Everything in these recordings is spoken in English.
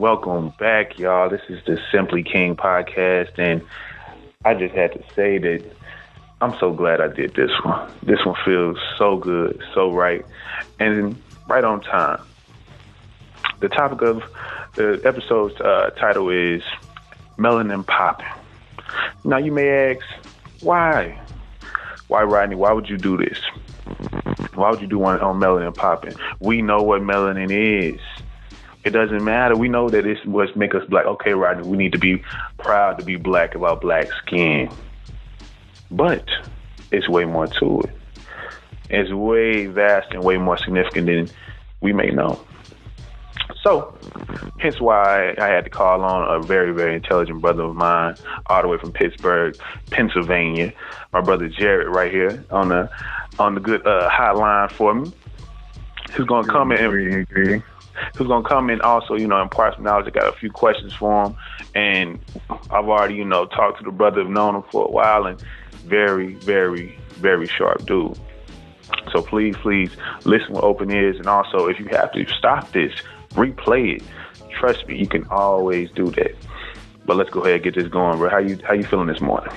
Welcome, back, y'all. This is the Simply King podcast, and I just had to say that I'm so glad I did this one. This one feels so good, so right, and right on time. The topic of the episode's uh, title is Melanin Popping. Now, you may ask, why? Why, Rodney? Why would you do this? Why would you do one on melanin popping? We know what melanin is. It doesn't matter. We know that it's what make us black. Okay, Rodney, we need to be proud to be black about black skin. But it's way more to it. It's way vast and way more significant than we may know. So, hence why I had to call on a very, very intelligent brother of mine, all the way from Pittsburgh, Pennsylvania. My brother Jaraad, right here on the on the good uh, hotline for me. Who's gonna come in and who's gonna come in also, you know, impart some knowledge. I got a few questions for him, and I've already, you know, talked to the brother, I've known him for a while, and very, very, very sharp dude. So please, please listen with open ears, and also if you have to stop this, replay it. Trust me, you can always do that. But let's go ahead and get this going, bro. How you how you feeling this morning?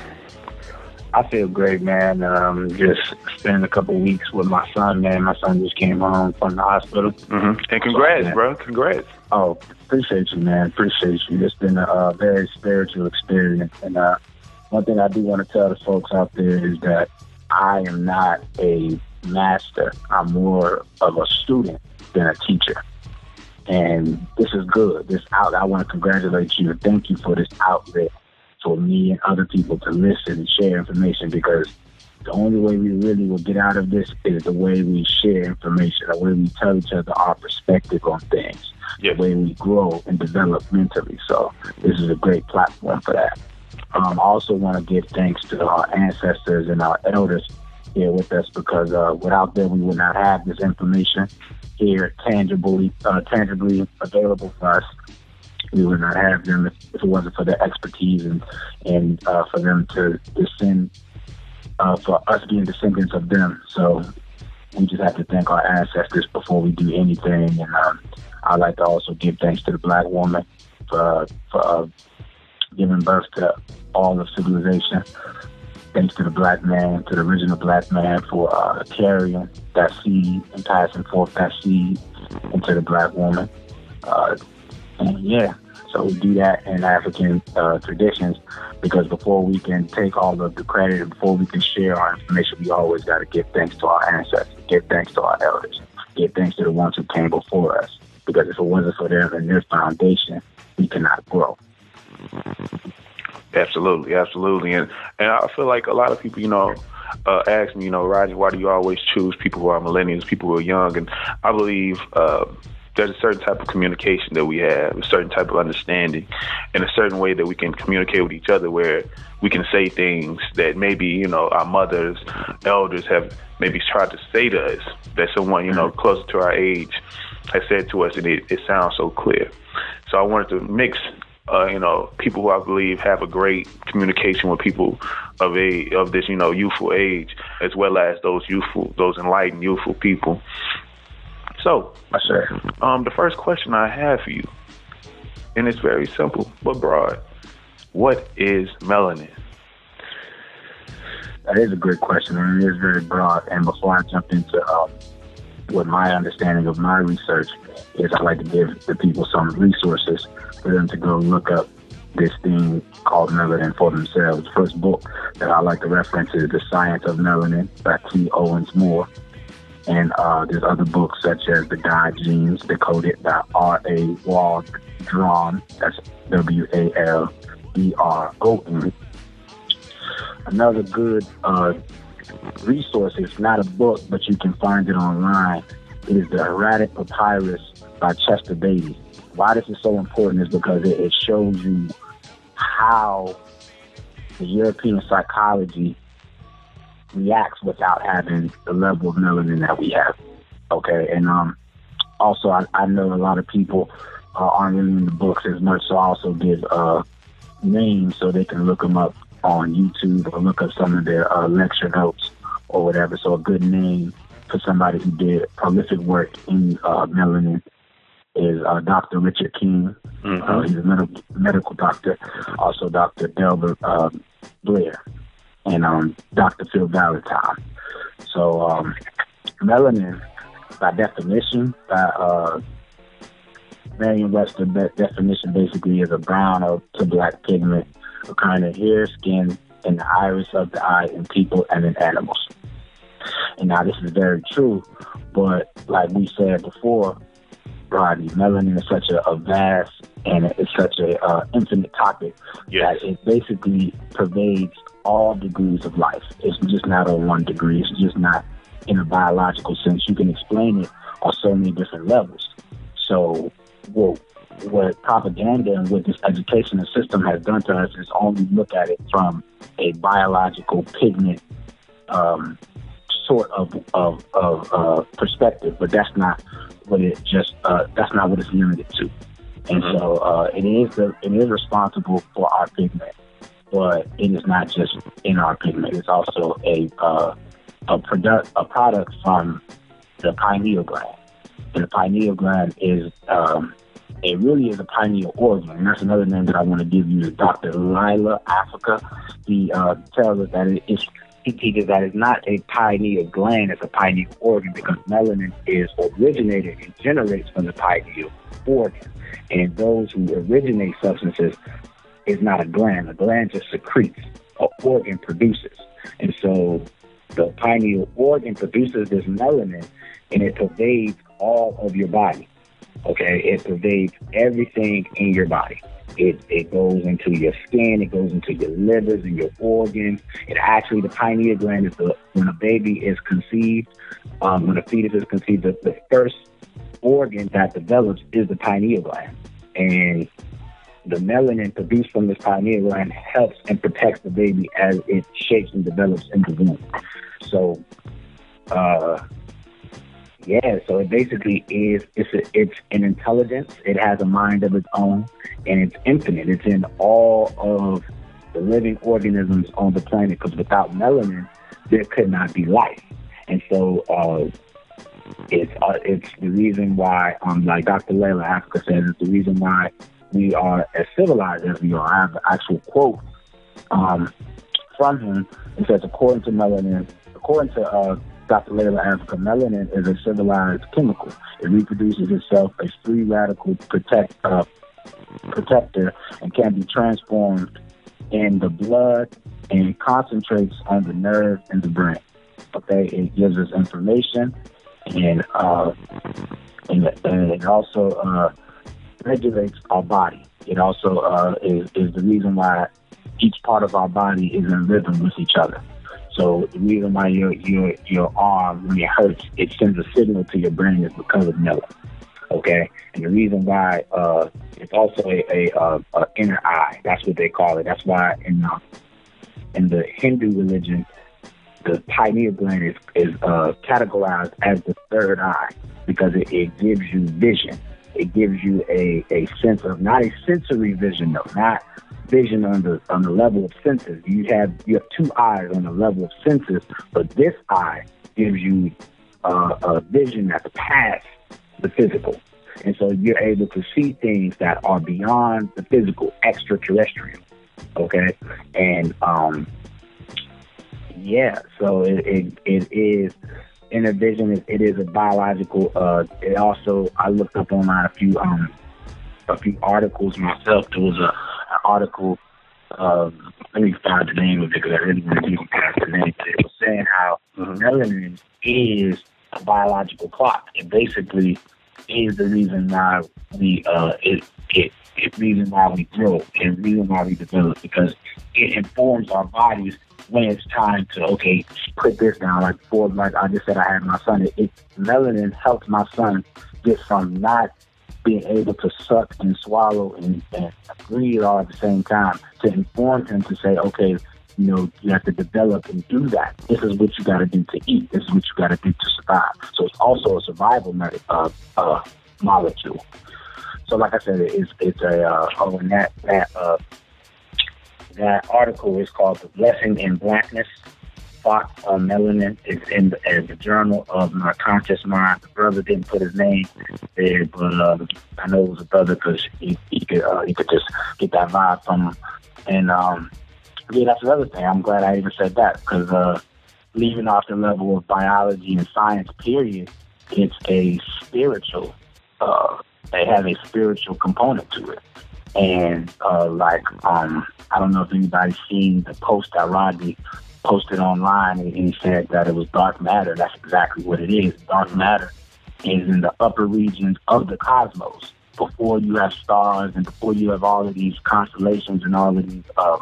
I feel great, man. Um, just spending a couple weeks with my son, man. My son just came home from the hospital. Mm-hmm. And congrats, So, bro. Congrats. Oh, appreciate you, man. Appreciate you. It's been a uh, very spiritual experience. And uh, one thing I do want to tell the folks out there is that I am not a master. I'm more of a student than a teacher. And this is good. This out. I want to congratulate you and thank you for this outlet for me and other people to listen and share information because the only way we really will get out of this is the way we share information, the way we tell each other our perspective on things, Yes. the way we grow and develop mentally. So this is a great platform for that. Um, I also want to give thanks to our ancestors and our elders here with us because uh, without them we would not have this information here tangibly, uh, tangibly available for us we would not have them if, if it wasn't for their expertise and and uh, for them to descend uh, for us being descendants of them. So we just have to thank our ancestors before we do anything. And um, I'd like to also give thanks to the black woman for for uh, giving birth to all of civilization. Thanks to the black man, to the original black man for uh, carrying that seed and passing forth that seed into the black woman. Uh, and yeah, so we do that in African uh, traditions because before we can take all of the credit and before we can share our information, we always got to give thanks to our ancestors, give thanks to our elders, give thanks to the ones who came before us. Because if it wasn't for them and their foundation, we cannot grow. Absolutely, absolutely, and and I feel like a lot of people, you know, uh, ask me, you know, Roger, why do you always choose people who are millennials, people who are young? And I believe uh, there's a certain type of communication that we have, a certain type of understanding, and a certain way that we can communicate with each other, where we can say things that maybe you know our mothers, elders have maybe tried to say to us that someone you know closer to our age has said to us, and it, it sounds so clear. So I wanted to mix uh, you know, people who I believe have a great communication with people of a of this, you know, youthful age, as well as those youthful, those enlightened youthful people. So, sir. um, the first question I have for you, and it's very simple but broad: What is melanin? That is a great question, and it is very broad. And before I jump into um, what my understanding of my research is, I like to give the people some resources for them to go look up this thing called melanin for themselves. The First book that I like to reference is The Science of Melanin by T. Owens Moore. And uh, there's other books such as The God Genes Decoded by R.A. Waldron. That's W A L D R O N. Another good uh, resource, it's not a book, but you can find it online, is The Hieratic Papyrus by Chester Beatty. Why this is so important is because it, it shows you how the European psychology reacts without having the level of melanin that we have. Okay, and um, also, I, I know a lot of people uh, aren't really in the books as much, so I also give uh, names so they can look them up on YouTube or look up some of their uh, lecture notes or whatever. So a good name for somebody who did prolific work in uh, melanin is uh, Dr. Richard King. Mm-hmm. Uh, he's a medical medical doctor. Also, Dr. Delbert uh, Blair and um, Dr. Phil Valentine. So um, melanin, by definition, by uh, Merriam-Webster be- definition, basically is a brown or to black pigment occurring in hair, skin, and the iris of the eye in people and in animals. And now this is very true, but like we said before, Rodney, melanin is such a, a vast and it's such a uh, infinite topic Yes. that it basically pervades all degrees of life. It's just not on one degree. It's just not in a biological sense. You can explain it on so many different levels. So, what, what propaganda and what this educational system has done to us is only look at it from a biological pigment um, sort of of, of uh, perspective, but that's not what it just uh, that's not what it's limited to. And Mhm. so uh, it is the, it is responsible for our pigment, but it is not just in our pigment. It's also a uh, a product a product from the pineal gland, and the pineal gland is um, it really is a pineal organ, and that's another name that I want to give you is Dr. Llaila Afrika. He uh, tells us that it is he teaches that it's not a pineal gland, it's a pineal organ because melanin is originated and generates from the pineal organ. And those who originate substances is not a gland. A gland just secretes, an organ produces. And so the pineal organ produces this melanin and it pervades all of your body. Okay, it pervades everything in your body. It it goes into your skin, it goes into your livers and your organs. It actually the pineal gland is the when a baby is conceived, um, when a fetus is conceived, the, the first organ that develops is the pineal gland, and the melanin produced from this pineal gland helps and protects the baby as it shapes and develops in the womb. So, uh, yeah, so it basically is it's a, it's an intelligence. It has a mind of its own, and it's infinite. It's in all of the living organisms on the planet. Because without melanin, there could not be life. And so, uh, it's uh, it's the reason why, um, like Dr. Llaila Afrika says, it's the reason why we are as civilized as we are. I have an actual quote um, from him. It says, according to melanin, according to uh, Dr. Llaila Afrika, melanin is a civilized chemical. It reproduces itself as free radical protect, uh, protector and can be transformed in the blood and concentrates on the nerve and the brain. Okay, it gives us information and uh, and, and it also uh, regulates our body. It also uh, is, is the reason why each part of our body is in rhythm with each other. So the reason why your your your arm when it hurts, it sends a signal to your brain is because of melanin. Okay, and the reason why uh, it's also a, a, a, a inner eye. That's what they call it. That's why in uh, in the Hindu religion, the pineal gland is is uh, categorized as the third eye because it, it gives you vision. It gives you a, a sense of not a sensory vision though, not vision on the on the level of senses. You have you have two eyes on the level of senses, but this eye gives you uh, a vision that's past the physical, and so you're able to see things that are beyond the physical, extraterrestrial. Okay, and um, yeah, so it it, it is inner vision. It, it is a biological. Uh, it also I looked up online a few um a few articles myself. There was a an article. Um, let me find the name of it because I really want to past the name. But it was saying how melanin is a biological clock. It basically is the reason why we uh it it it's reason why we grow and reason why we develop because it informs our bodies when it's time to okay put this down. Like before like I just said I had my son it, it melanin helps my son get from not being able to suck and swallow and, and breathe all at the same time to inform him to say okay you know, you have to develop and do that. This is what you got to do to eat. This is what you got to do to survive. So it's also a survival uh, uh, molecule. So, like I said, it's it's a uh, oh, and that that uh, that article is called "The Blessing in Blackness." Thought on Melanin. is in the, the Journal of My Conscious Mind. The brother didn't put his name there, but um, I know it was a brother because he, he could uh, he could just get that vibe from him. And um, yeah, that's another thing. I'm glad I even said that because uh, leaving off the level of biology and science, period, it's a spiritual. Uh, they have a spiritual component to it. And uh, like, um, I don't know if anybody's seen the post that Rodney posted online, and he said that it was dark matter. That's exactly what it is. Dark matter is in the upper regions of the cosmos. Before you have stars and before you have all of these constellations and all of these uh,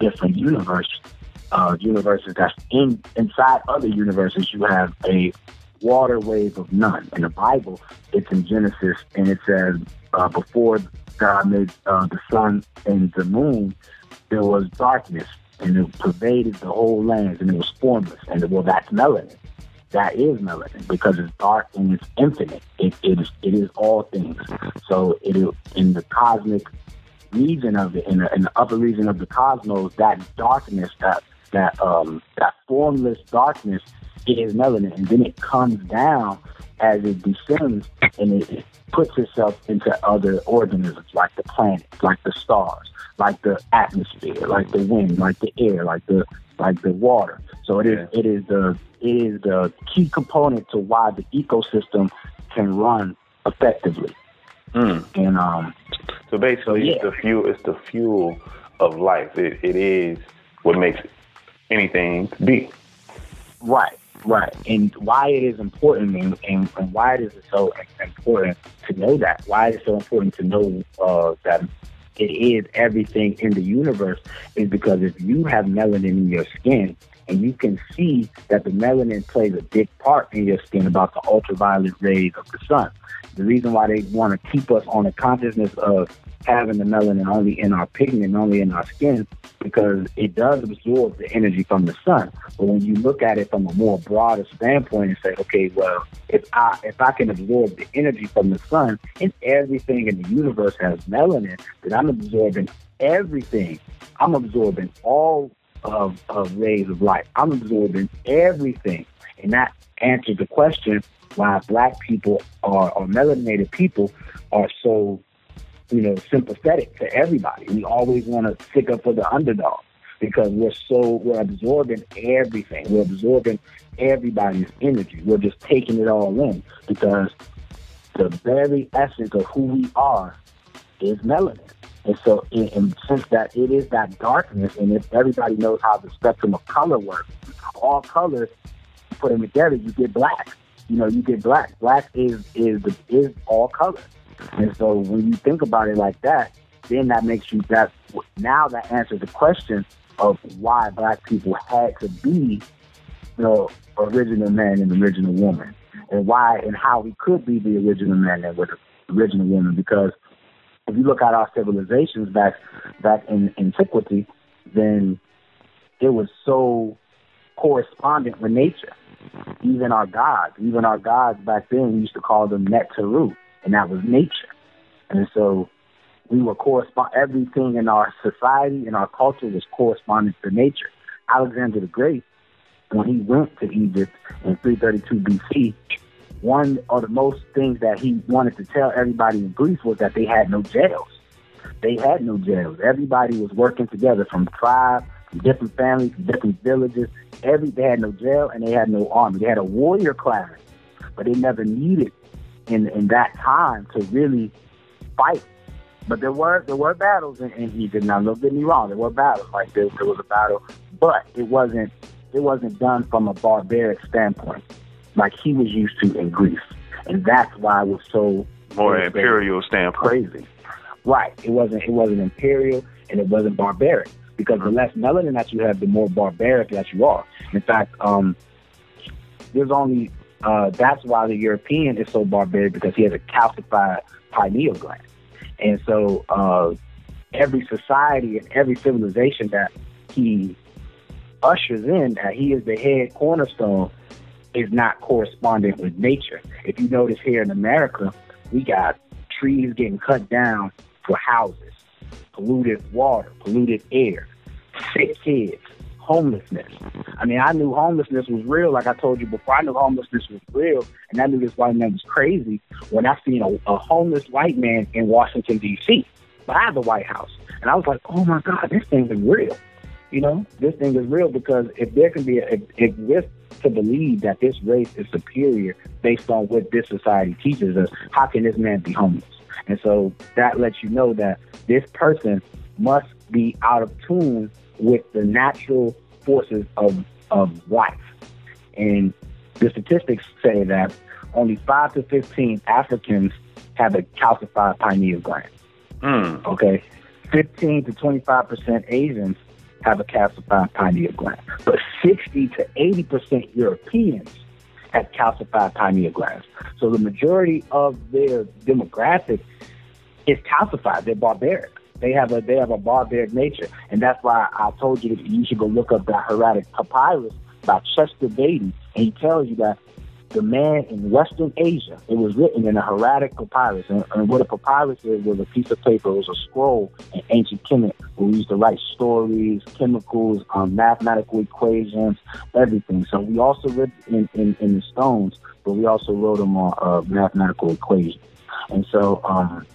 different universes, uh, universes that's in inside other universes, you have a water wave of none. In the Bible, it's in Genesis, and it says uh, before God made uh, the sun and the moon, there was darkness, and it pervaded the whole land, and it was formless. And well, that's melanin. That is melanin because it's dark and it's infinite. It, it is it is all things. So it is in the cosmic region of it, in the, in the upper region of the cosmos, that darkness, that that um that formless darkness is melanin, and then it comes down as it descends and it, it puts itself into other organisms like the planets, like the stars, like the atmosphere, like the wind, like the air, like the like the water. So it is it is the it is the key component to why the ecosystem can run effectively. Mm. And um, So basically, yeah. it's the fuel. It's the fuel of life. It, it is what makes anything be. Right, right. And why it is important and, and, and why it is so important to know that, why it is so important to know uh, that it is everything in the universe is because if you have melanin in your skin and you can see that the melanin plays a big part in your skin about the ultraviolet rays of the sun. The reason why they want to keep us on the consciousness of having the melanin only in our pigment, only in our skin, because it does absorb the energy from the sun. But when you look at it from a more broader standpoint and say, okay, well, if I if I can absorb the energy from the sun and everything in the universe has melanin, then I'm absorbing everything. I'm absorbing all of, of rays of light. I'm absorbing everything. And that answers the question why black people are, or melanated people are so you know, sympathetic to everybody. We always want to stick up for the underdog because we're so we're absorbing everything. We're absorbing everybody's energy. We're just taking it all in because the very essence of who we are is melanin. And so, in, the sense that it is that darkness, and if everybody knows how the spectrum of color works, all colors, put them together, you get black. You know, you get black. Black is is is all color. And so when you think about it like that, then that makes you that now that answers the question of why black people had to be the original man and the original woman, and why and how we could be the original man and with the original woman. Because if you look at our civilizations back back in antiquity, then it was so correspondent with nature. Even our gods, even our gods back then, we used to call them Neteru and that was nature. And so we were correspond everything in our society and our culture was correspondent to nature. Alexander the Great, when he went to Egypt in 332 BC, one of the most things that he wanted to tell everybody in Greece was that they had no jails. They had no jails. Everybody was working together from tribe, from different families, from different villages. Every they had no jail and they had no army. They had a warrior class, but they never needed in in that time to really fight. But there were there were battles in, in Egypt. Now, don't get me wrong, there were battles. Like there, there was a battle, but it wasn't it wasn't done from a barbaric standpoint, like he was used to in Greece, and that's why it was so More imperial standpoint. crazy. Right. It wasn't it wasn't imperial and it wasn't barbaric. Because the less melanin that you have, the more barbaric that you are. In fact, um, there's only uh, that's why the European is so barbaric because he has a calcified pineal gland. And so uh, every society and every civilization that he ushers in that he is the head cornerstone is not correspondent with nature. If you notice here in America, we got trees getting cut down for houses, polluted water, polluted air, sick kids, homelessness. I mean, I knew homelessness was real, like I told you before. I knew homelessness was real, and I knew this white man was crazy when I seen a, a homeless white man in Washington D.C. by the White House, and I was like, "Oh my God, this thing is real." You know, this thing is real because if there can be, a, if, if we're to believe that this race is superior based on what this society teaches us, how can this man be homeless? And so that lets you know that this person must be out of tune with the natural forces of, of life. And the statistics say that only 5 to 15 Africans have a calcified pineal gland. Mm. Okay? 15 to 25% Asians have a calcified pineal gland. But 60 to 80% Europeans have calcified pineal glands. So the majority of their demographic is calcified. They're barbaric. They have a they have a barbaric nature, and that's why I told you that you should go look up that hieratic papyrus by Chester Beatty, and he tells you that the man in Western Asia, it was written in a hieratic papyrus, and, and what a papyrus is was a piece of paper, it was a scroll in ancient Kemet where we used to write stories, chemicals, um, mathematical equations, everything. So we also wrote in, in, in the stones, but we also wrote them on uh, mathematical equations. And so, um,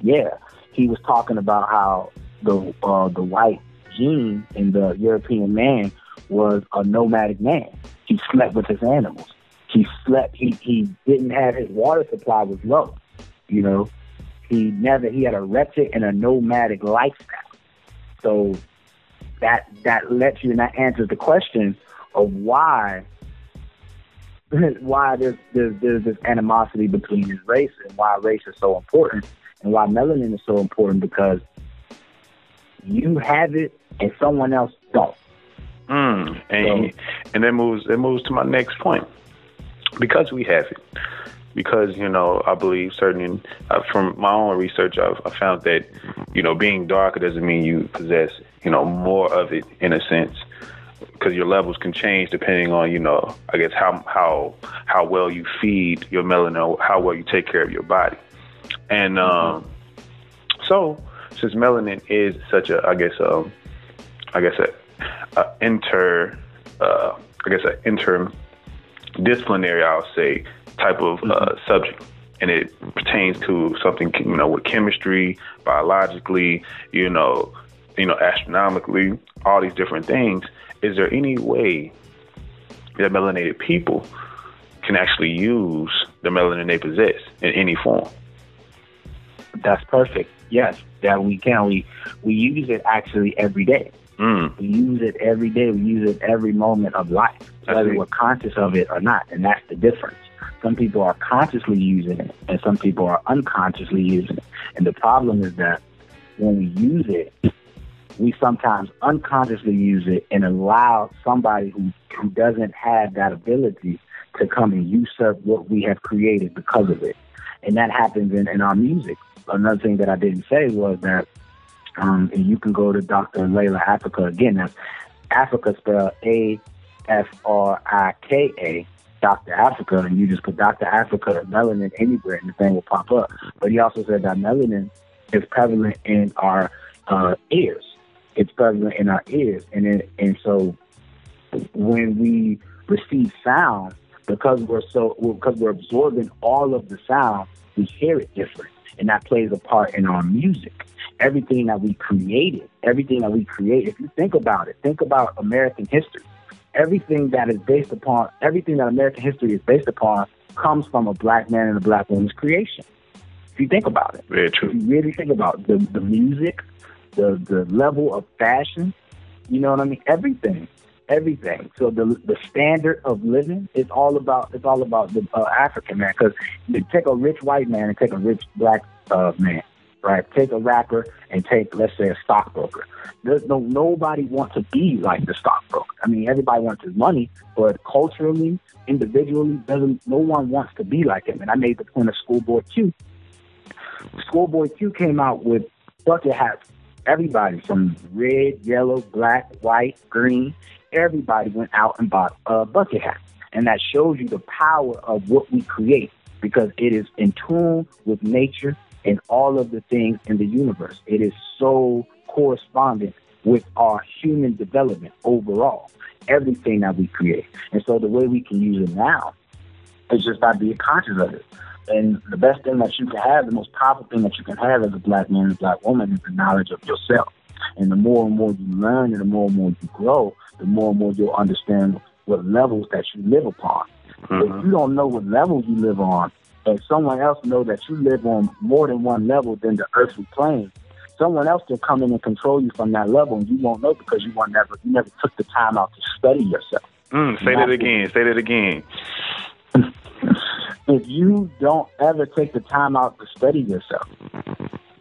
yeah, he was talking about how the uh, the white gene in the European man was a nomadic man. He slept with his animals. He slept. He he didn't have his water supply was low. You know, he never he had a wretched and a nomadic lifestyle. So that that lets you and that answers the question of why why there's, there's there's this animosity between his race and why race is so important and why melanin is so important because you have it and someone else don't. Mm. And So- and that moves that moves to my next point. Because we have it, because you know I believe certain uh, from my own research I've, I found that you know being darker doesn't mean you possess you know more of it in a sense. Because your levels can change depending on you know I guess how how how well you feed your melanin how well you take care of your body. And um so since melanin is such a I guess um I guess a, a inter uh I guess an inter disciplinary, I'll say, type of uh, subject. And it pertains to something, you know, with chemistry, biologically, you know, you know, astronomically, all these different things. Is there any way that melanated people can actually use the melanin they possess in any form? That's perfect. Yes, that we can. We we use it actually every day. Mm. We use it every day. We use it every moment of life, whether we're conscious of it or not. And that's the difference. Some people are consciously using it, and some people are unconsciously using it. And the problem is that when we use it, we sometimes unconsciously use it and allow somebody who, who doesn't have that ability to come and usurp what we have created because of it. And that happens in, in our music. Another thing that I didn't say was that um, and you can go to Dr. Llaila Afrika again. That's Afrika spelled A F R I K A, Dr. Afrika, and you just put Dr. Afrika melanin anywhere and the thing will pop up. But he also said that melanin is prevalent in our uh, ears. It's prevalent in our ears, and it, and so when we receive sound, because we're so because we're absorbing all of the sound, we hear it different, and that plays a part in our music everything that we created, everything that we create. If you think about it, think about American history. Everything that is based upon, everything that American history is based upon, comes from a black man and a black woman's creation. If you think about it, Very if you really think about the the music, the the level of fashion, you know what I mean? Everything, everything. So the the standard of living is all about it's all about the uh, African man. Because you take a rich white man and take a rich black uh, man right? Take a rapper and take, let's say, a stockbroker. There's no nobody wants to be like the stockbroker. I mean, everybody wants his money, but culturally, individually, doesn't no one wants to be like him. And I made the point of Schoolboy Q. Schoolboy Q came out with bucket hats Everybody from red, yellow, black, white, green, everybody went out and bought a bucket hat. And that shows you the power of what we create because it is in tune with nature and all of the things in the universe. It is so correspondent with our human development overall, everything that we create. And so the way we can use it now is just by being conscious of it. And the best thing that you can have, the most powerful thing that you can have as a black man and a black woman is the knowledge of yourself. And the more and more you learn and the more and more you grow, the more and more you'll understand what levels that you live upon. Mm-hmm. If you don't know what level you live on, and someone else know that you live on more than one level than the earthly plane, someone else can come in and control you from that level, and you won't know because you won't never you never took the time out to study yourself. Mm, say that again. Say that again. if you don't ever take the time out to study yourself,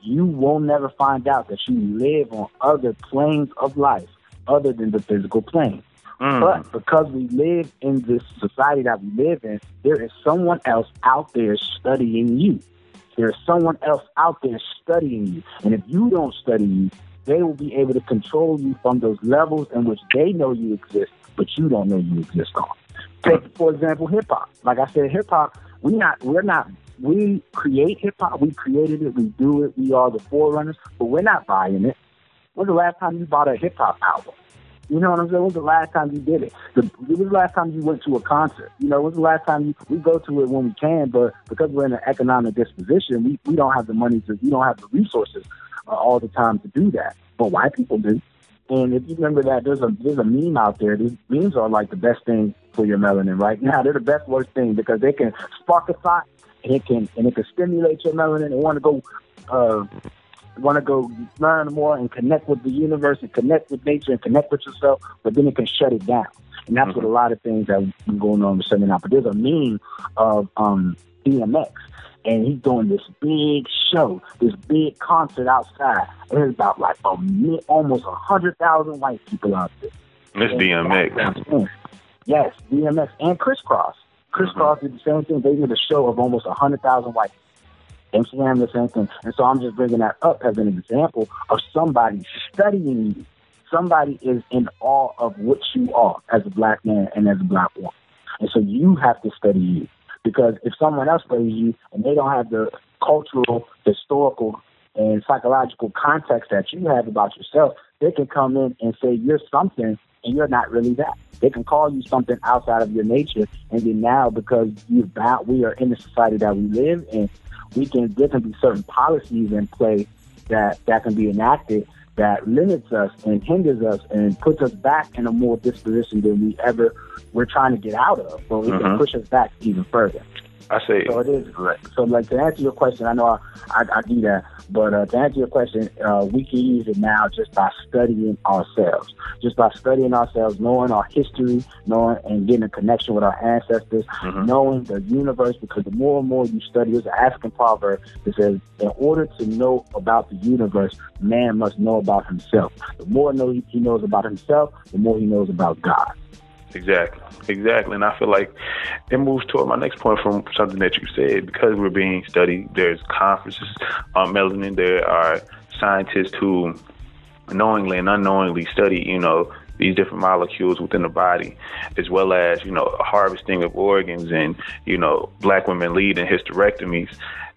you will never find out that you live on other planes of life other than the physical plane. Mm. But because we live in this society that we live in, there is someone else out there studying you. There's someone else out there studying you. And if you don't study you, they will be able to control you from those levels in which they know you exist, but you don't know you exist on. Take, for example, hip hop. Like I said, hip hop, we not we're not we create hip hop, we created it, we do it, we are the forerunners, but we're not buying it. When's the last time you bought a hip hop album? You know what I'm saying? When's the last time you did it? The, when was the last time you went to a concert? You know, when was the last time you, we go to it when we can, but because we're in an economic disposition, we, we don't have the money to, we don't have the resources uh, all the time to do that. But white people do. And if you remember that, there's a there's a meme out there. These memes are like the best thing for your melanin right now. They're the best worst thing because they can spark a thought and it can and it can stimulate your melanin and want to go uh, want to go learn more and connect with the universe and connect with nature and connect with yourself, but then it can shut it down. And that's mm-hmm. what a lot of things that been going on with shutting out. But there's a meme of um, DMX, and he's doing this big show, this big concert outside. And there's about like a almost a hundred thousand white people out there. This DMX. Yes, DMX and Kris Kross. Kris mm-hmm. Kross did the same thing. They did a show of almost a hundred thousand white Amsterdam, the same thing. And so I'm just bringing that up as an example of somebody studying you. Somebody is in awe of what you are as a black man and as a black woman. And so you have to study you. Because if someone else studies you and they don't have the cultural, historical, and psychological context that you have about yourself, they can come in and say you're something and you're not really that. They can call you something outside of your nature, and then now because you're bound, we are in the society that we live in, we can be certain policies in place that that can be enacted that limits us and hinders us and puts us back in a more disposition than we ever we're trying to get out of, but we mm-hmm. can push us back even further. I see. so. It is correct. So, like to answer your question, I know I, I, I do that, but uh, to answer your question, uh, we can use it now just by studying ourselves, just by studying ourselves, knowing our history, knowing and getting a connection with our ancestors, mm-hmm. knowing the universe. Because the more and more you study, there's an African proverb that says, "In order to know about the universe, man must know about himself. The more know he knows about himself, the more he knows about God." Exactly, exactly. And I feel like it moves toward my next point from something that you said. Because we're being studied, there's conferences on melanin. There are scientists who knowingly and unknowingly study, you know, these different molecules within the body, as well as, you know, harvesting of organs and, you know, black women lead in hysterectomies.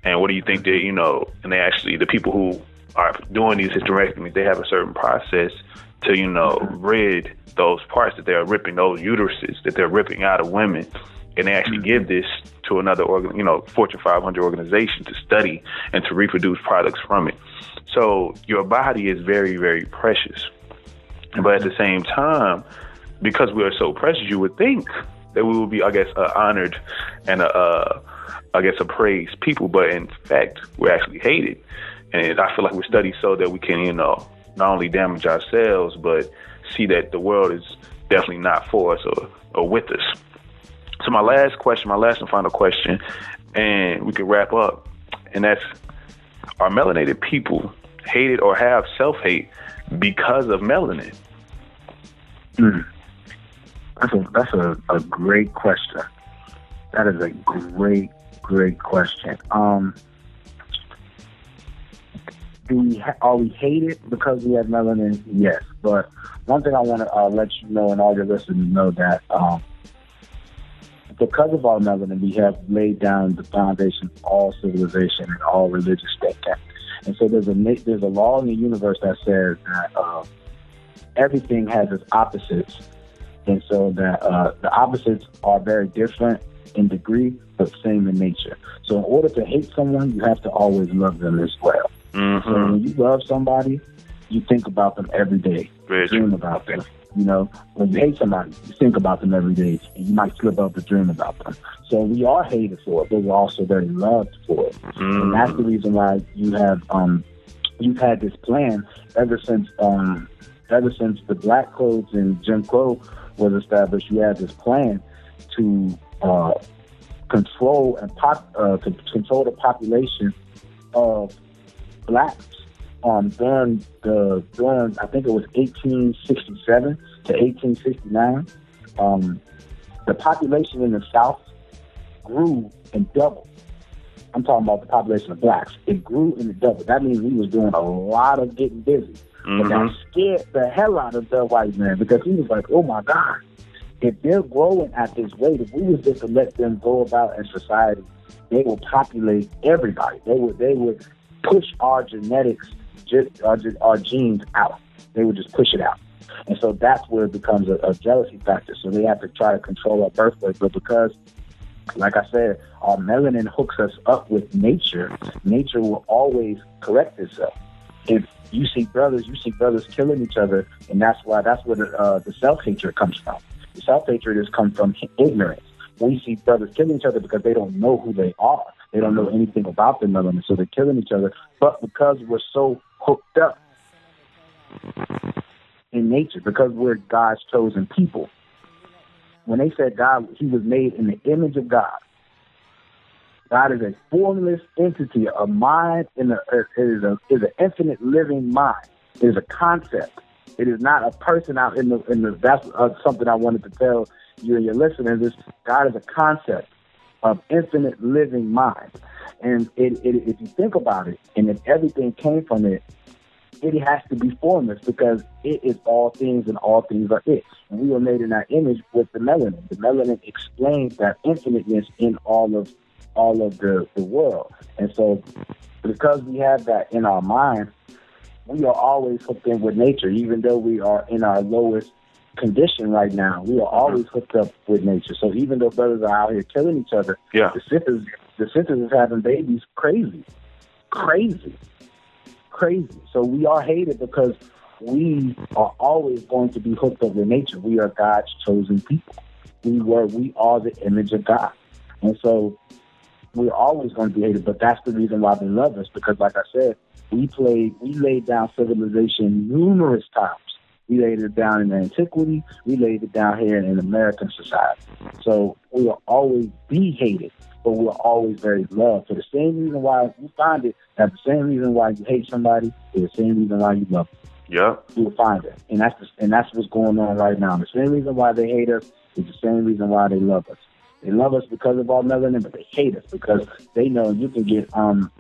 And what do you think that, you know, and they actually, the people who are doing these hysterectomies, they have a certain process to, you know, rid those parts that they're ripping, those uteruses that they're ripping out of women, and they actually give this to another organ, you know, Fortune 500 organization to study and to reproduce products from it. So your body is very, very precious. But at the same time, because we are so precious, you would think that we would be, I guess, uh, honored and, uh, uh, I guess, appraised people. But in fact, we're actually hated. And I feel like we're studied so that we can, you know, not only damage ourselves, but see that the world is definitely not for us or, or with us. So my last question, my last and final question, and we can wrap up, and that's are melanated people hated or have self hate because of melanin? Mm. That's a that's a, a great question. That is a great, great question. Um do we ha- are we hated because we have melanin? Yes, but one thing I want to uh, let you know and all your listeners know that um, because of our melanin, we have laid down the foundation of all civilization and all religious thinking. And so there's a there's a law in the universe that says that uh, everything has its opposites, and so that uh, the opposites are very different in degree but same in nature. So in order to hate someone, you have to always love them as well. Mm-hmm. So when you love somebody, you think about them every day, Very dream about them. You know, when you hate somebody, you think about them every day, and you might slip up to dream about them. So we are hated for it, but we're also very loved for it, and that's the Mm-hmm. reason why you have um, you've had this plan ever since um, ever since the black codes and Jim Crow was established. You had this plan to uh, control and pop, uh, to control the population of blacks um, during the during I think it was 1867 to 1869. Um, the population in the South grew and doubled. I'm talking about the population of blacks. It grew and it doubled. That means we was doing a lot of getting busy. But that scared the hell out of the white man because he was like, oh my God, if they're growing at this rate, if we was just to let them go about in society, they will populate everybody. They would they would push our genetics, just our, our genes out. They would just push it out. And so that's where it becomes a, a jealousy factor. So they have to try to control our birth rate. But because, like I said, our melanin hooks us up with nature, nature will always correct itself. If you see brothers, you see brothers killing each other, and that's why that's where the, uh, the self hatred comes from. The self hatred has come from ignorance. We see brothers killing each other because they don't know who they are. They don't know anything about the melanin, so they're killing each other. But because we're so hooked up in nature, because we're God's chosen people, when they said God, He was made in the image of God. God is a formless entity, a mind, in a, it is a is an infinite living mind. It is a concept. It is not a person out in the in the. That's uh, something I wanted to tell you and your listeners. Is God is a concept of infinite living mind, and it, it, if you think about it, and if everything came from it, it has to be formless because it is all things and all things are it. We were made in that image with the melanin. The melanin explains that infiniteness in all of all of the, the world. And so because we have that in our mind, we are always hooked in with nature, even though we are in our lowest condition right now. We are always mm-hmm. hooked up with nature. So even though brothers are out here killing each other, Yeah. the sisters the sisters is having babies crazy. Crazy. Crazy. So we are hated because we are always going to be hooked up with nature. We are God's chosen people. We were we are the image of God. And so we're always going to be hated, but that's the reason why they love us, because like I said, we played we laid down civilization numerous times. We laid it down in antiquity, we laid it down here in American society. So we will always be hated, but we're always very loved. For the same reason why you find it, that the same reason why you hate somebody is the same reason why you love them. Yeah. You will find it. And that's the, and that's what's going on right now. The same reason why they hate us is the same reason why they love us. They love us because of our melanin, but they hate us because they know you can get um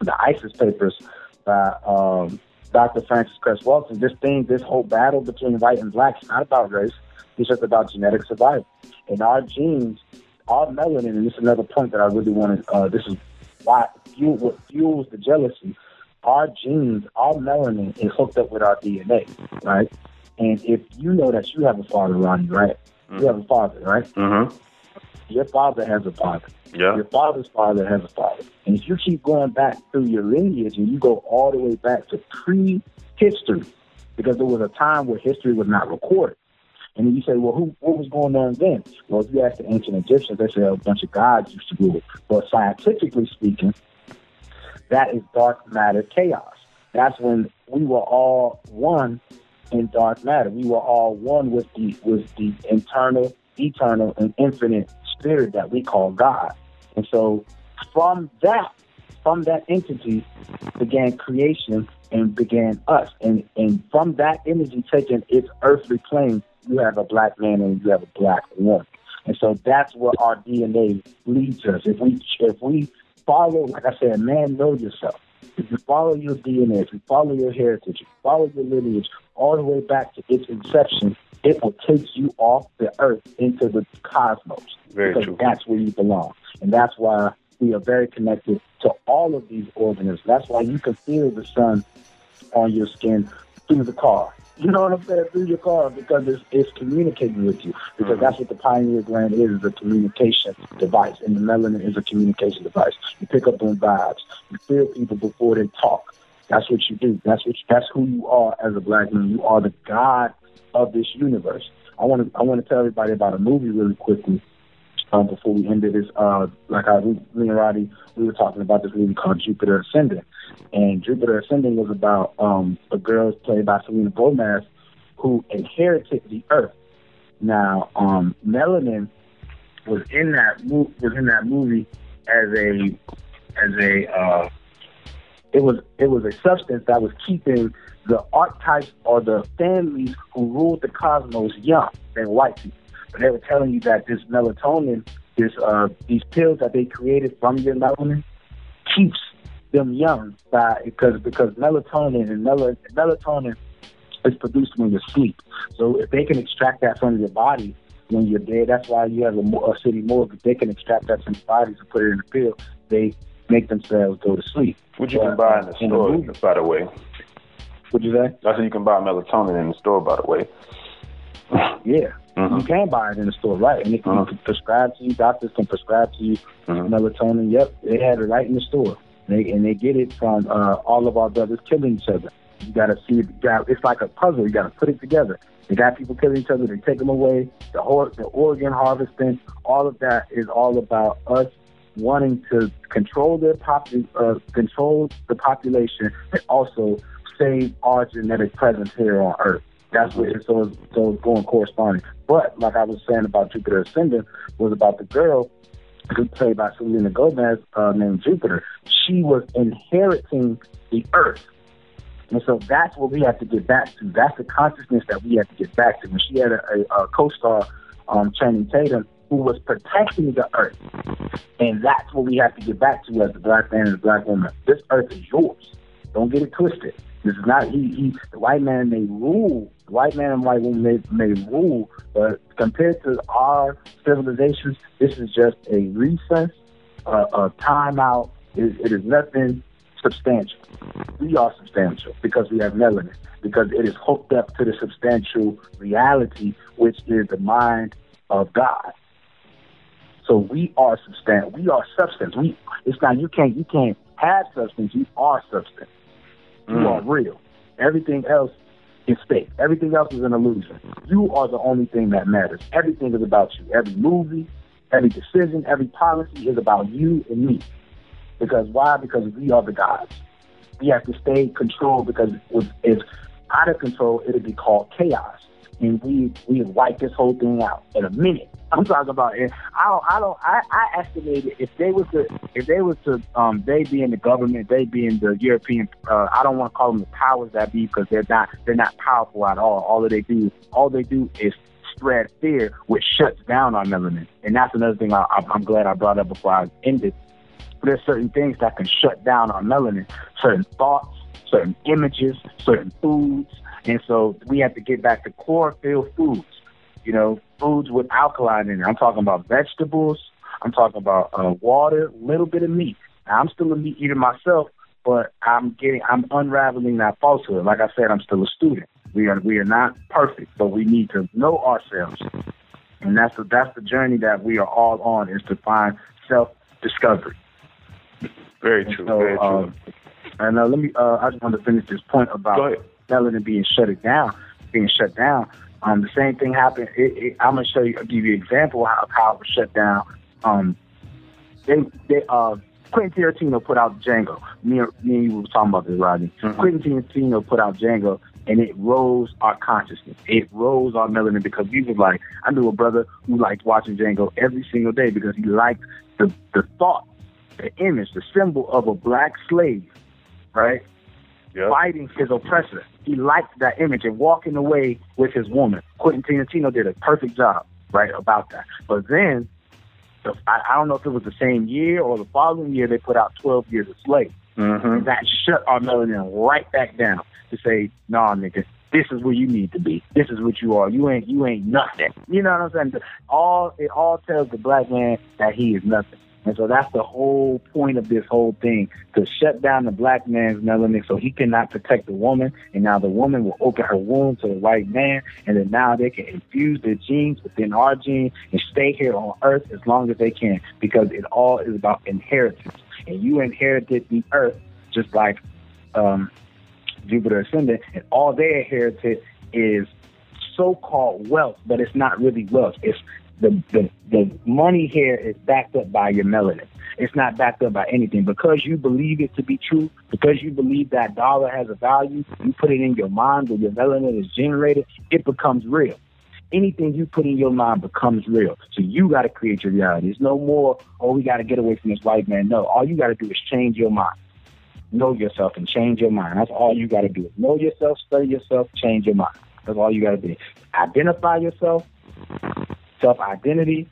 the Isis papers by um Dr. Frances Cress Welsing. This thing, this whole battle between white and black is not about race. It's just about genetic survival. And our genes, our melanin, and this is another point that I really wanted. Uh, this is why fuel, what fuels the jealousy. Our genes, our melanin is hooked up with our DNA, right? And if you know that you have a father, Ronnie, right? You have a father, right? Mm-hmm. Your father has a father. Yeah. Your father's father has a father. And if you keep going back through your lineage and you go all the way back to pre-history, because there was a time where history was not recorded. And then you say, well, who, what was going on then? Well, if you ask the ancient Egyptians, they say a bunch of gods used to rule. But scientifically speaking, that is dark matter chaos. That's when we were all one in dark matter. We were all one with the with the internal, eternal, and infinite spirit that we call God. And so from that, from that entity began creation and began us. And and from that energy taking its earthly plane, you have a black man and you have a black woman. And so that's where our DNA leads us. If we if we follow, like I said, man, know yourself. If you follow your DNA, if you follow your heritage, if you follow your lineage all the way back to its inception, it will take you off the earth into the cosmos. Very because true. that's where you belong. And that's why we are very connected to all of these organisms. That's why you can feel the sun on your skin through the car. You know what I'm saying? Through your car because it's, it's communicating with you. Because Mhm. that's what the pineal gland is, is a communication device. And the melanin is a communication device. You pick up on vibes. You feel people before they talk. That's what you do. That's what you, that's who you are as a black man. You are the god of this universe. I want to I want to tell everybody about a movie really quickly um, before we ended this. Uh, like I, me and Roddy, we were talking about this movie called Jupiter Ascending, and Jupiter Ascending was about um, a girl played by Selena Gomez who inherited the Earth. Now, um, melanin was in that mo- was in that movie as a as a uh, it was it was a substance that was keeping the archetypes or the families who ruled the cosmos young than white people. But they were telling you that this melatonin, this uh, these pills that they created from your melanin, keeps them young by because because melatonin and mel- melatonin is produced when you sleep. So if they can extract that from your body when you're dead, that's why you have a, a city morgue. If they can extract that from bodies and put it in a pill, they make themselves go to sleep. Which you But, can buy in the in store, movie- by the way. Would you say? I said you can buy melatonin in the store, by the way. Yeah. Mhm. You can buy it in the store, right? And it can Uh-huh. be prescribed to you. Doctors can prescribe to you Mhm. melatonin. Yep, they have it right in the store. They, and they get it from uh, all of our brothers killing each other. You got to see it. Got, it's like a puzzle. You got to put it together. They got people killing each other. They take them away. The whole, the organ harvesting, all of that is all about us wanting to control their popu- uh, control the population, and also save our genetic presence here on Earth. That's what it's so so it's going corresponding. But like I was saying about Jupiter Ascending was about the girl who played by Selena Gomez uh, named Jupiter. She was inheriting the Earth. And so that's what we have to get back to. That's the consciousness that we have to get back to. When she had a, a, a co-star, um, Channing Tatum, who was protecting the Earth, and that's what we have to get back to as the black man and the black woman. This Earth is yours. Don't get it twisted. This is not he. he the white man may rule. White man and white woman may, may rule, but compared to our civilizations, this is just a recess, uh, a timeout. It, it is nothing substantial. We are substantial because we have melanin, because it is hooked up to the substantial reality, which is the mind of God. So we are substance. We are substance. We. It's not. You can't. You can't have substance. You are substance. You Mm. are real. Everything else is. Everything else is an illusion. You are the only thing that matters. Everything is about you. Every movie, every decision, every policy is about you and me. Because why? Because we are the gods. We have to stay controlled because if out of control, it'll be called chaos. And we we wipe this whole thing out in a minute. I'm talking about it. I don't I don't I, I estimated if they was to if they was to um they being the government, they being the European uh I don't want to call them the powers that be because they're not they're not powerful at all. All they do all they do is spread fear, which shuts down our melanin. And that's another thing I, I, I'm glad I brought up before I ended. There's certain things that can shut down our melanin, certain thoughts, certain images, certain foods. And so we have to get back to chlorophyll foods, you know, foods with alkaline in it. I'm talking about vegetables. I'm talking about uh, water, a little bit of meat. Now, I'm still a meat eater myself, but I'm getting, I'm unraveling that falsehood. Like I said, I'm still a student. We are, we are not perfect, but we need to know ourselves. And that's the, that's the journey that we are all on is to find self-discovery. Very true. so, very true. um, and uh, let me, uh, I just want to finish this point about Melanin being shut it down, being shut down. Um, the same thing happened. It, it, I'm gonna show you, I'll give you an example of how, how it was shut down. Um, they, they, uh, Quentin Tarantino put out Django. Me, and- me and you were talking about this, Rodney. Mhm. Quentin Tarantino put out Django, and it rose our consciousness. It rose our melanin because we was like, I knew a brother who liked watching Django every single day because he liked the the thought, the image, the symbol of a black slave, right? Yep. fighting his oppressor. He liked that image and walking away with his woman. Quentin Tarantino did a perfect job, right, about that. But then, the, I, I don't know if it was the same year or the following year, they put out 12 Years a Slave. Mm-hmm. That shut our melanin right back down to say, nah, nigga, this is where you need to be. This is what you are. You ain't you ain't nothing. You know what I'm saying? All it all tells the black man that he is nothing. And so that's the whole point of this whole thing to shut down the black man's melanin so he cannot protect the woman. And now the woman will open her womb to the white man. And then now they can infuse their genes within our genes and stay here on earth as long as they can because it all is about inheritance. And you inherited the earth just like um, Jupiter ascendant, and all they inherited is so-called wealth, but it's not really wealth. It's the, the the money here is backed up by your melanin. It's not backed up by anything because you believe it to be true. Because you believe that dollar has a value, you put it in your mind where your melanin is generated. It becomes real. Anything you put in your mind becomes real. So you got to create your reality. It's no more. Oh, we got to get away from this white man. No, all you got to do is change your mind know yourself and change your mind. That's all you got to do. Know yourself, study yourself, change your mind. That's all you got to do. Identify yourself, self identity,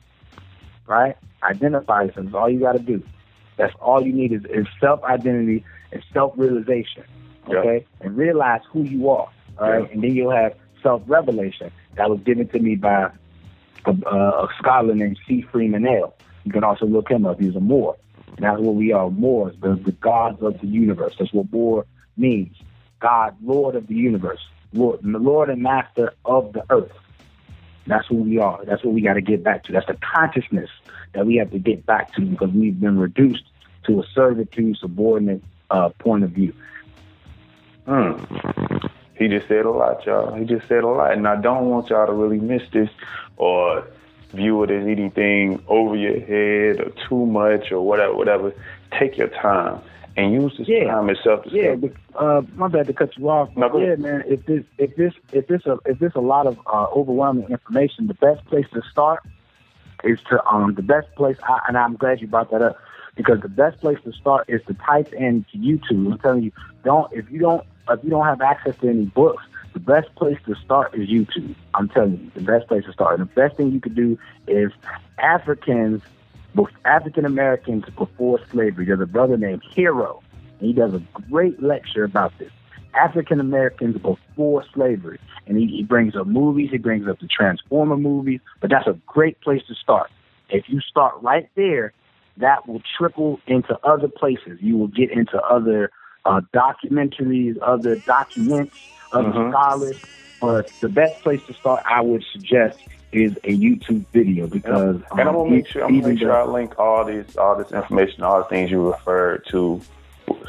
right? Identify yourself. That's all you got to do. That's all you need is, is self identity and self realization. Okay? Yeah. And realize who you are. All right. Yeah. And then you'll have self revelation. That was given to me by a, a, scholar named C. Freeman El. You can also look him up. He's a Moor. And that's what we are, Moors, the, the gods of the universe. That's what Moor means. God, Lord of the universe, Lord, Lord and Master of the earth. That's who we are. That's what we got to get back to. That's the consciousness that we have to get back to because we've been reduced to a servitude, subordinate uh, point of view. Hmm. He just said a lot, y'all. He just said a lot. And I don't want y'all to really miss this or view it as anything over your head or too much or whatever, whatever. Take your time and use this yeah. time itself. To yeah, uh, my bad to cut you off. No, yeah, man. If this, if this, if this, a, if this a lot of uh, overwhelming information, the best place to start is to um the best place. I, and I'm glad you brought that up because the best place to start is to type in YouTube. I'm telling you, don't if you don't if you don't have access to any books, the best place to start is YouTube. I'm telling you, the best place to start. And the best thing you could do is Africans, African Americans before slavery. There's a brother named Hero, and he does a great lecture about this. African Americans before slavery. And he, he brings up movies, he brings up the Transformer movies, but that's a great place to start. If you start right there, that will trickle into other places. You will get into other uh, documentaries, other documents, other mm-hmm. scholars. But the best place to start, I would suggest, is a YouTube video because and, um, and I'm gonna make sure I'm gonna make sure I link all this all this information, all the things you referred to,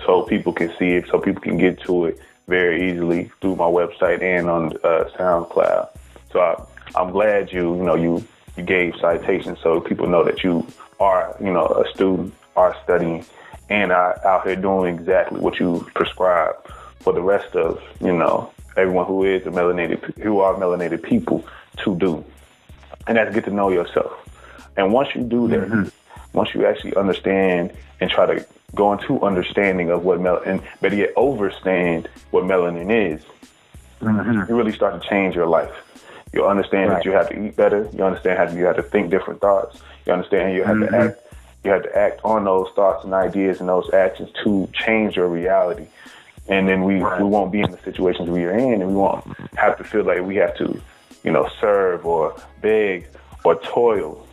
so people can see it, so people can get to it very easily through my website and on uh, SoundCloud. So I, I'm glad you you know you you gave citations so people know that you are you know a student, are studying, and are out here doing exactly what you prescribe for the rest of, you know, everyone who is a melanated, who are melanated people to do. And that's get to know yourself. And once you do that, mm-hmm. once you actually understand and try to go into understanding of what melanin, and better yet, understand what melanin is, mm-hmm. you really start to change your life. You understand right. that you have to eat better. You understand how you have to think different thoughts. You understand you have mm-hmm. to act. You have to act on those thoughts and ideas and those actions to change your reality and then we right. we won't be in the situations we are in, and we won't have to feel like we have to, you know, serve or beg or toil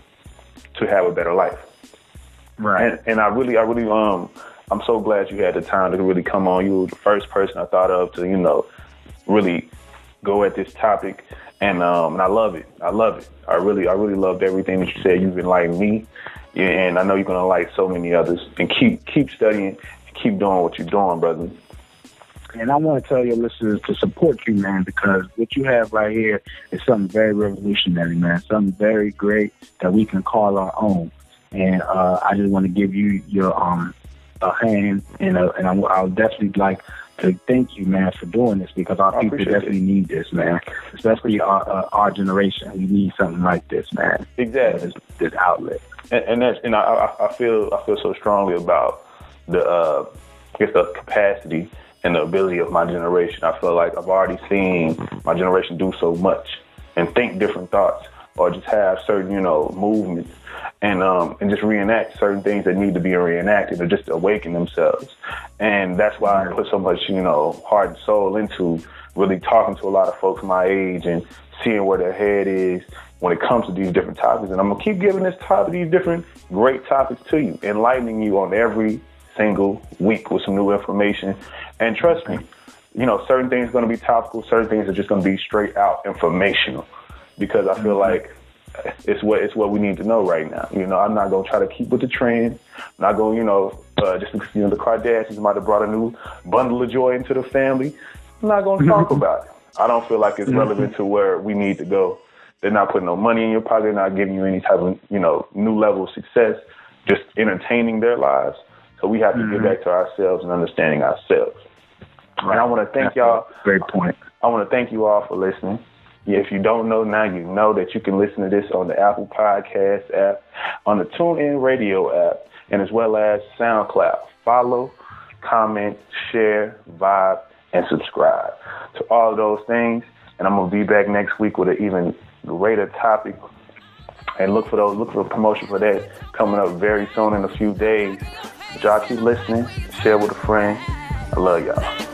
to have a better life. Right. And, and I really, I really, um, I'm so glad you had the time to really come on. You were the first person I thought of to, you know, really go at this topic, and um, and I love it. I love it. I really, I really loved everything that you said. You've enlightened me, and I know you're gonna like so many others. And keep keep studying, keep doing what you're doing, brother. And I want to tell your listeners to support you, man, because what you have right here is something very revolutionary, man. Something very great that we can call our own. And uh, I just want to give you your um a hand, and uh, and I, I'll definitely like to thank you, man, for doing this because our people definitely it. need this, man. Especially our uh, our generation, we need something like this, man. Exactly. This, this outlet. And, and that's and I I feel I feel so strongly about the uh, I guess the capacity and the ability of my generation. I feel like I've already seen my generation do so much and think different thoughts or just have certain, you know, movements and um and just reenact certain things that need to be reenacted or just awaken themselves. And that's why I put so much, you know, heart and soul into really talking to a lot of folks my age and seeing where their head is when it comes to these different topics. And I'm gonna keep giving this topic, these different great topics to you, enlightening you on every single week with some new information. And trust me, you know, certain things are gonna be topical, certain things are just gonna be straight out informational. Because I feel mm-hmm. like it's what it's what we need to know right now. You know, I'm not gonna try to keep with the trend. I'm not gonna, you know, uh, just because you know the Kardashians might have brought a new bundle of joy into the family. I'm not gonna talk mm-hmm. about it. I don't feel like it's mm-hmm. relevant to where we need to go. They're not putting no money in your pocket. They're not giving you any type of, you know, new level of success. Just entertaining their lives. So we have to get mm-hmm. back to ourselves and understanding ourselves. Right. And I want to thank y'all. Great point. I want to thank you all for listening. If you don't know now, you know that you can listen to this on the Apple Podcast app, on the TuneIn Radio app, and as well as SoundCloud. Follow, comment, share, vibe, and subscribe to all of those things. And I'm gonna be back next week with an even greater topic. And look for those, look for a promotion for that coming up very soon in a few days. Y'all keep listening, share with a friend. I love y'all.